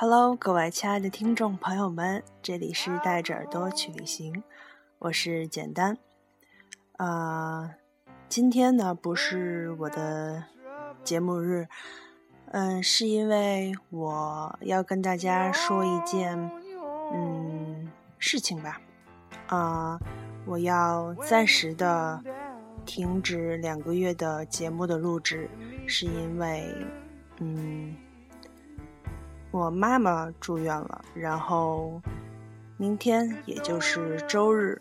Hello，各位亲爱的听众朋友们，这里是带着耳朵去旅行，我是简单。啊，今天呢不是我的节目日，嗯，是因为我要跟大家说一件嗯事情吧。啊，我要暂时的停止两个月的节目的录制，是因为嗯。我妈妈住院了，然后明天也就是周日，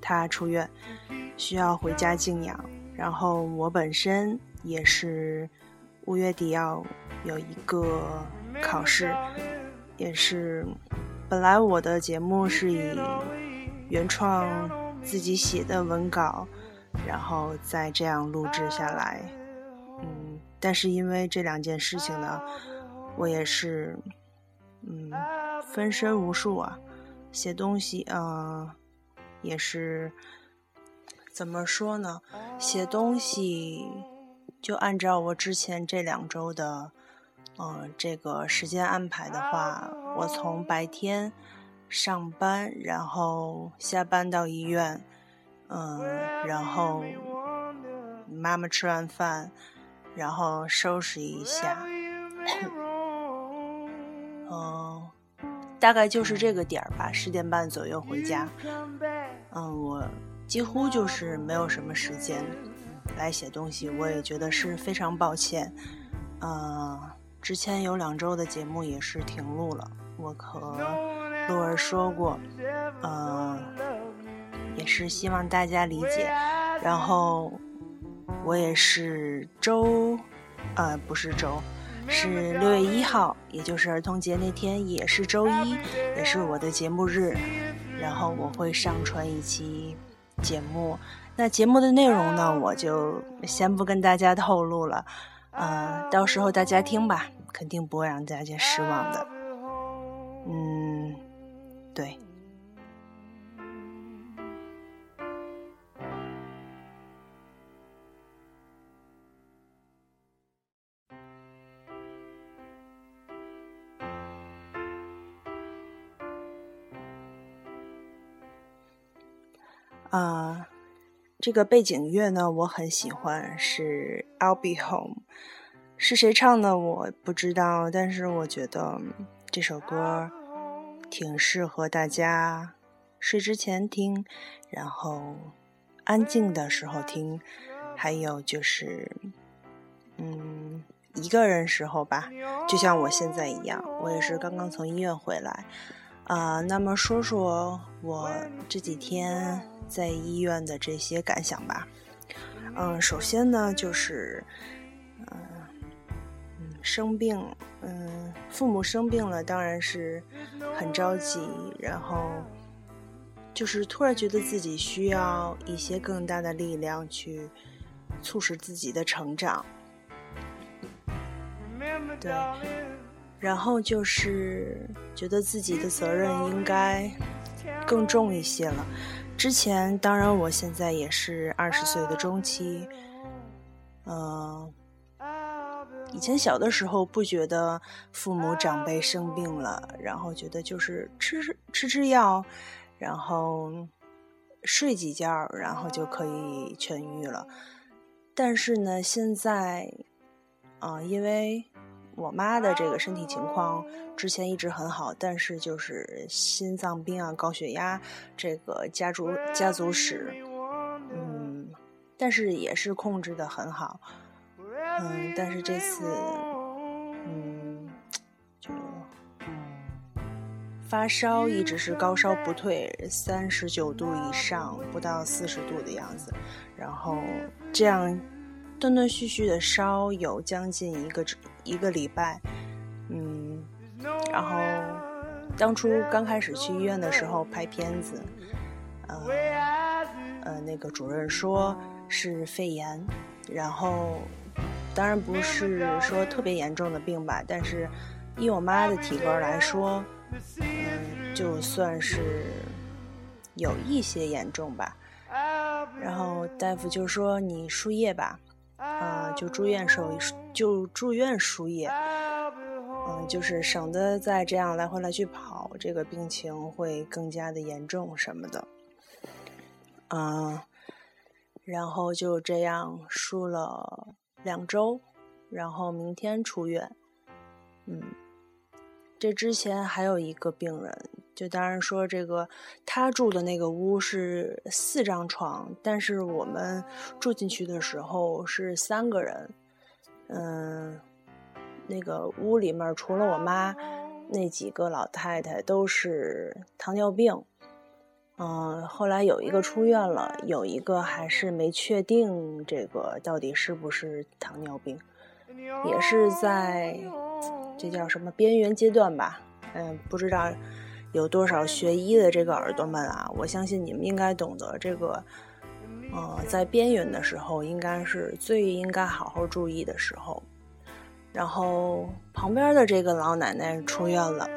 她出院，需要回家静养。然后我本身也是五月底要有一个考试，也是本来我的节目是以原创自己写的文稿，然后再这样录制下来。嗯，但是因为这两件事情呢。我也是，嗯，分身无数啊，写东西啊，也是怎么说呢？写东西就按照我之前这两周的，嗯，这个时间安排的话，我从白天上班，然后下班到医院，嗯，然后妈妈吃完饭，然后收拾一下。嗯，大概就是这个点儿吧，十点半左右回家。嗯，我几乎就是没有什么时间来写东西，我也觉得是非常抱歉。嗯，之前有两周的节目也是停录了，我和鹿儿说过，嗯，也是希望大家理解。然后我也是周，呃，不是周。是六月一号，也就是儿童节那天，也是周一，也是我的节目日。然后我会上传一期节目，那节目的内容呢，我就先不跟大家透露了。呃，到时候大家听吧，肯定不会让大家失望的。嗯，对。啊，这个背景乐呢，我很喜欢，是《I'll Be Home》，是谁唱的我不知道，但是我觉得这首歌挺适合大家睡之前听，然后安静的时候听，还有就是，嗯，一个人时候吧，就像我现在一样，我也是刚刚从医院回来。啊，那么说说我这几天在医院的这些感想吧。嗯，首先呢，就是，嗯嗯，生病，嗯，父母生病了，当然是很着急，然后就是突然觉得自己需要一些更大的力量去促使自己的成长。对。然后就是觉得自己的责任应该更重一些了。之前，当然我现在也是二十岁的中期，嗯，以前小的时候不觉得父母长辈生病了，然后觉得就是吃吃吃药，然后睡几觉，然后就可以痊愈了。但是呢，现在，啊，因为。我妈的这个身体情况之前一直很好，但是就是心脏病啊、高血压这个家族家族史，嗯，但是也是控制的很好，嗯，但是这次，嗯，就发烧一直是高烧不退，三十九度以上，不到四十度的样子，然后这样。断断续续的烧有将近一个一个礼拜，嗯，然后当初刚开始去医院的时候拍片子，呃呃，那个主任说是肺炎，然后当然不是说特别严重的病吧，但是以我妈的体格来说，嗯，就算是有一些严重吧，然后大夫就说你输液吧。啊，就住院时候就住院输液，嗯，就是省得再这样来回来去跑，这个病情会更加的严重什么的。嗯，然后就这样输了两周，然后明天出院。嗯，这之前还有一个病人，就当然说这个他住的那个屋是四张床，但是我们住进去的时候是三个人。嗯。那个屋里面除了我妈，那几个老太太都是糖尿病。嗯，后来有一个出院了，有一个还是没确定这个到底是不是糖尿病，也是在这叫什么边缘阶段吧。嗯，不知道有多少学医的这个耳朵们啊，我相信你们应该懂得这个。呃，在边缘的时候，应该是最应该好好注意的时候。然后旁边的这个老奶奶出院了，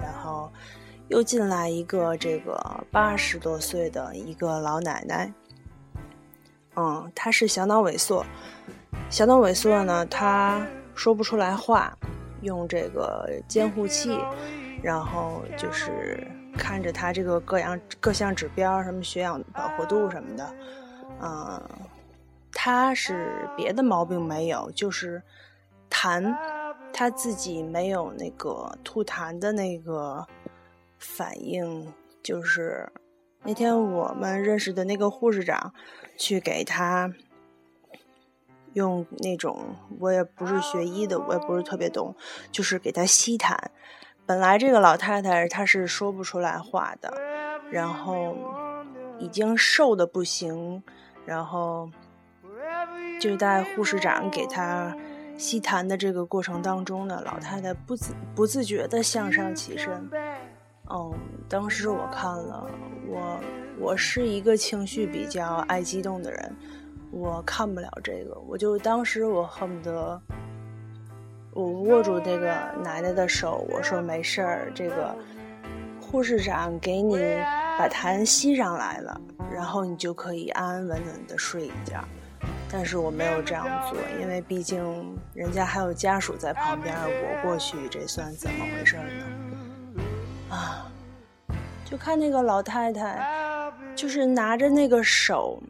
然后又进来一个这个八十多岁的一个老奶奶。嗯，她是小脑萎缩，小脑萎缩呢，她说不出来话，用这个监护器，然后就是看着他这个各样各项指标，什么血氧饱和度什么的。嗯，他是别的毛病没有，就是。痰，他自己没有那个吐痰的那个反应，就是那天我们认识的那个护士长去给他用那种，我也不是学医的，我也不是特别懂，就是给他吸痰。本来这个老太太她是说不出来话的，然后已经瘦的不行，然后就在护士长给她。吸痰的这个过程当中呢，老太太不自不自觉地向上起身。嗯，当时我看了，我我是一个情绪比较爱激动的人，我看不了这个，我就当时我恨不得我握住那个奶奶的手，我说没事儿，这个护士长给你把痰吸上来了，然后你就可以安安稳稳的睡一觉。但是我没有这样做，因为毕竟人家还有家属在旁边，我过去这算怎么回事呢？啊，就看那个老太太，就是拿着那个手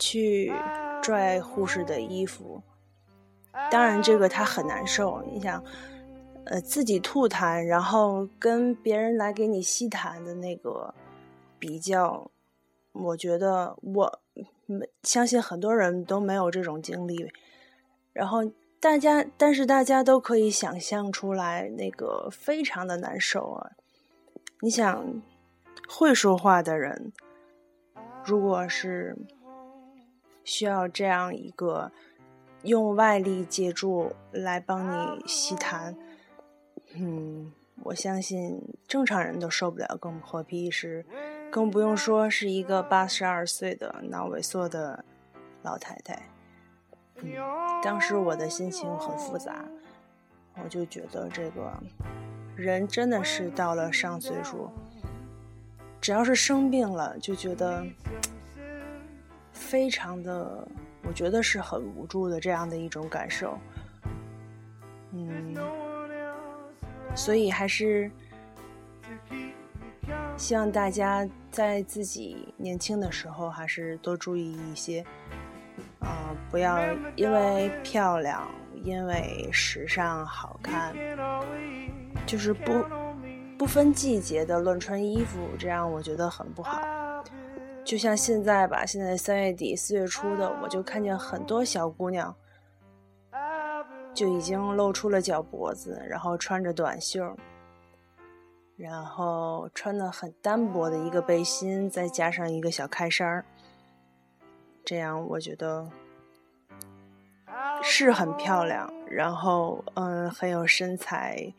去拽护士的衣服，当然这个他很难受。你想，呃，自己吐痰，然后跟别人来给你吸痰的那个比较，我觉得我。相信很多人都没有这种经历，然后大家，但是大家都可以想象出来，那个非常的难受啊！你想，会说话的人，如果是需要这样一个用外力借助来帮你吸痰，嗯，我相信正常人都受不了，更何必是。更不用说是一个八十二岁的脑萎缩的老太太。嗯，当时我的心情很复杂，我就觉得这个人真的是到了上岁数，只要是生病了，就觉得非常的，我觉得是很无助的这样的一种感受。嗯，所以还是。希望大家在自己年轻的时候，还是多注意一些，啊，不要因为漂亮、因为时尚好看，就是不不分季节的乱穿衣服，这样我觉得很不好。就像现在吧，现在三月底四月初的，我就看见很多小姑娘就已经露出了脚脖子，然后穿着短袖。然后穿的很单薄的一个背心，再加上一个小开衫，这样我觉得是很漂亮。然后，嗯，很有身材，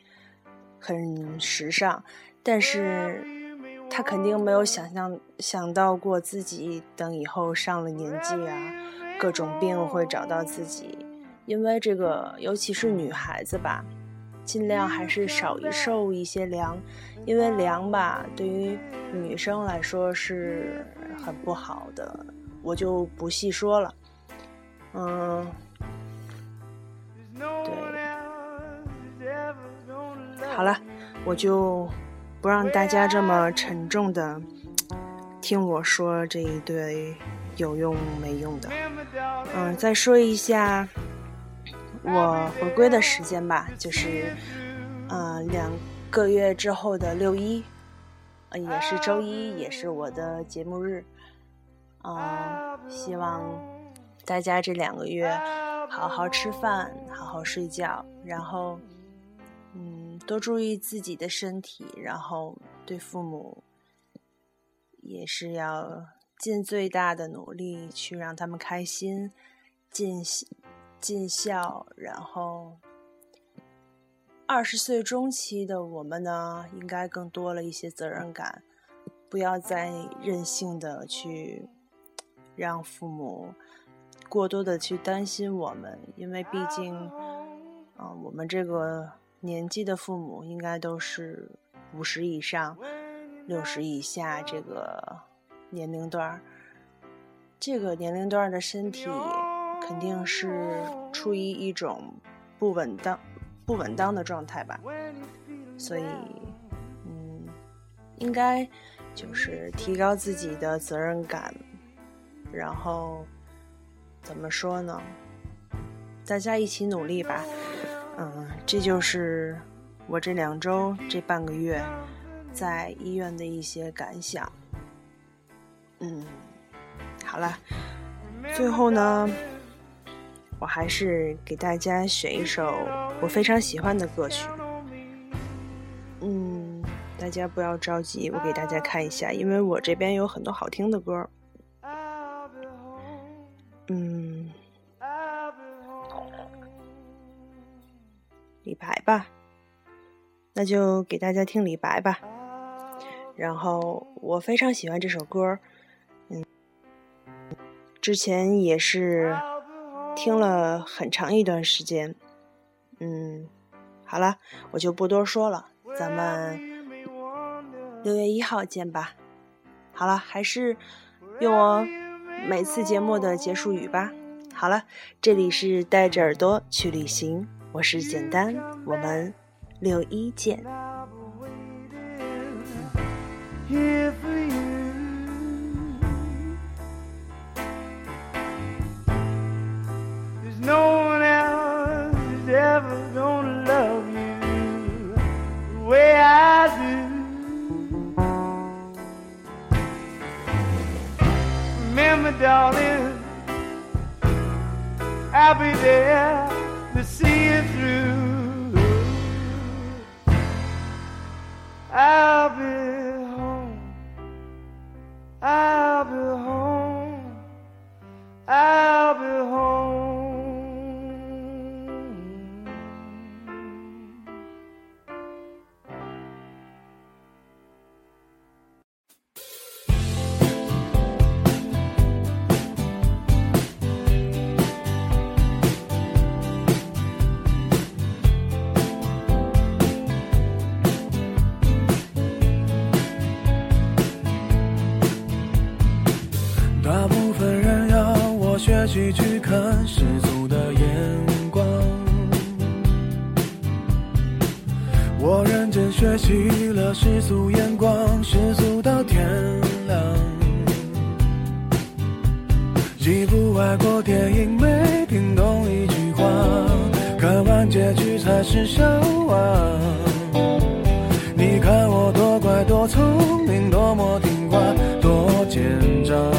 很时尚。但是，他肯定没有想象想到过自己等以后上了年纪啊，各种病会找到自己。因为这个，尤其是女孩子吧。尽量还是少一受一些凉，因为凉吧，对于女生来说是很不好的，我就不细说了。嗯，对，好了，我就不让大家这么沉重的听我说这一堆有用没用的。嗯，再说一下我回归的时间吧，就是嗯两个月之后的六一，呃也是周一，也是我的节目日。嗯，希望大家这两个月好好吃饭，好好睡觉，然后。嗯，多注意自己的身体，然后对父母也是要尽最大的努力去让他们开心，尽尽孝。然后，二十岁中期的我们呢，应该更多了一些责任感，不要再任性的去让父母过多的去担心我们，因为毕竟，嗯，我们这个。年纪的父母应该都是五十以上、六十以下这个年龄段，这个年龄段的身体肯定是处于一种不稳当、不稳当的状态吧，所以，嗯，应该就是提高自己的责任感，然后怎么说呢？大家一起努力吧。嗯，这就是我这两周、这半个月在医院的一些感想。嗯，好了，最后呢，我还是给大家选一首我非常喜欢的歌曲。嗯，大家不要着急，我给大家看一下，因为我这边有很多好听的歌。嗯。李白吧，那就给大家听李白吧。然后我非常喜欢这首歌，嗯，之前也是听了很长一段时间。嗯，好了，我就不多说了，咱们六月一号见吧。好了，还是用我每次节目的结束语吧。好了，这里是带着耳朵去旅行。我是简单，我们六一见。see 一起去看世俗的眼光我认真学习了世俗眼光世俗到天亮。几部外国电影没听懂一句话看完结局才是笑话。你看我多乖多聪明多么听话多奸诈。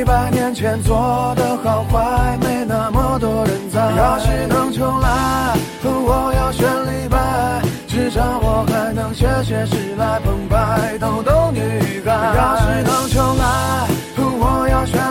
一百年前做的好坏，没那么多人猜。要是能重来，我要选李白。至少我还能写写诗来澎湃，逗逗女孩。要是能重来，我要选。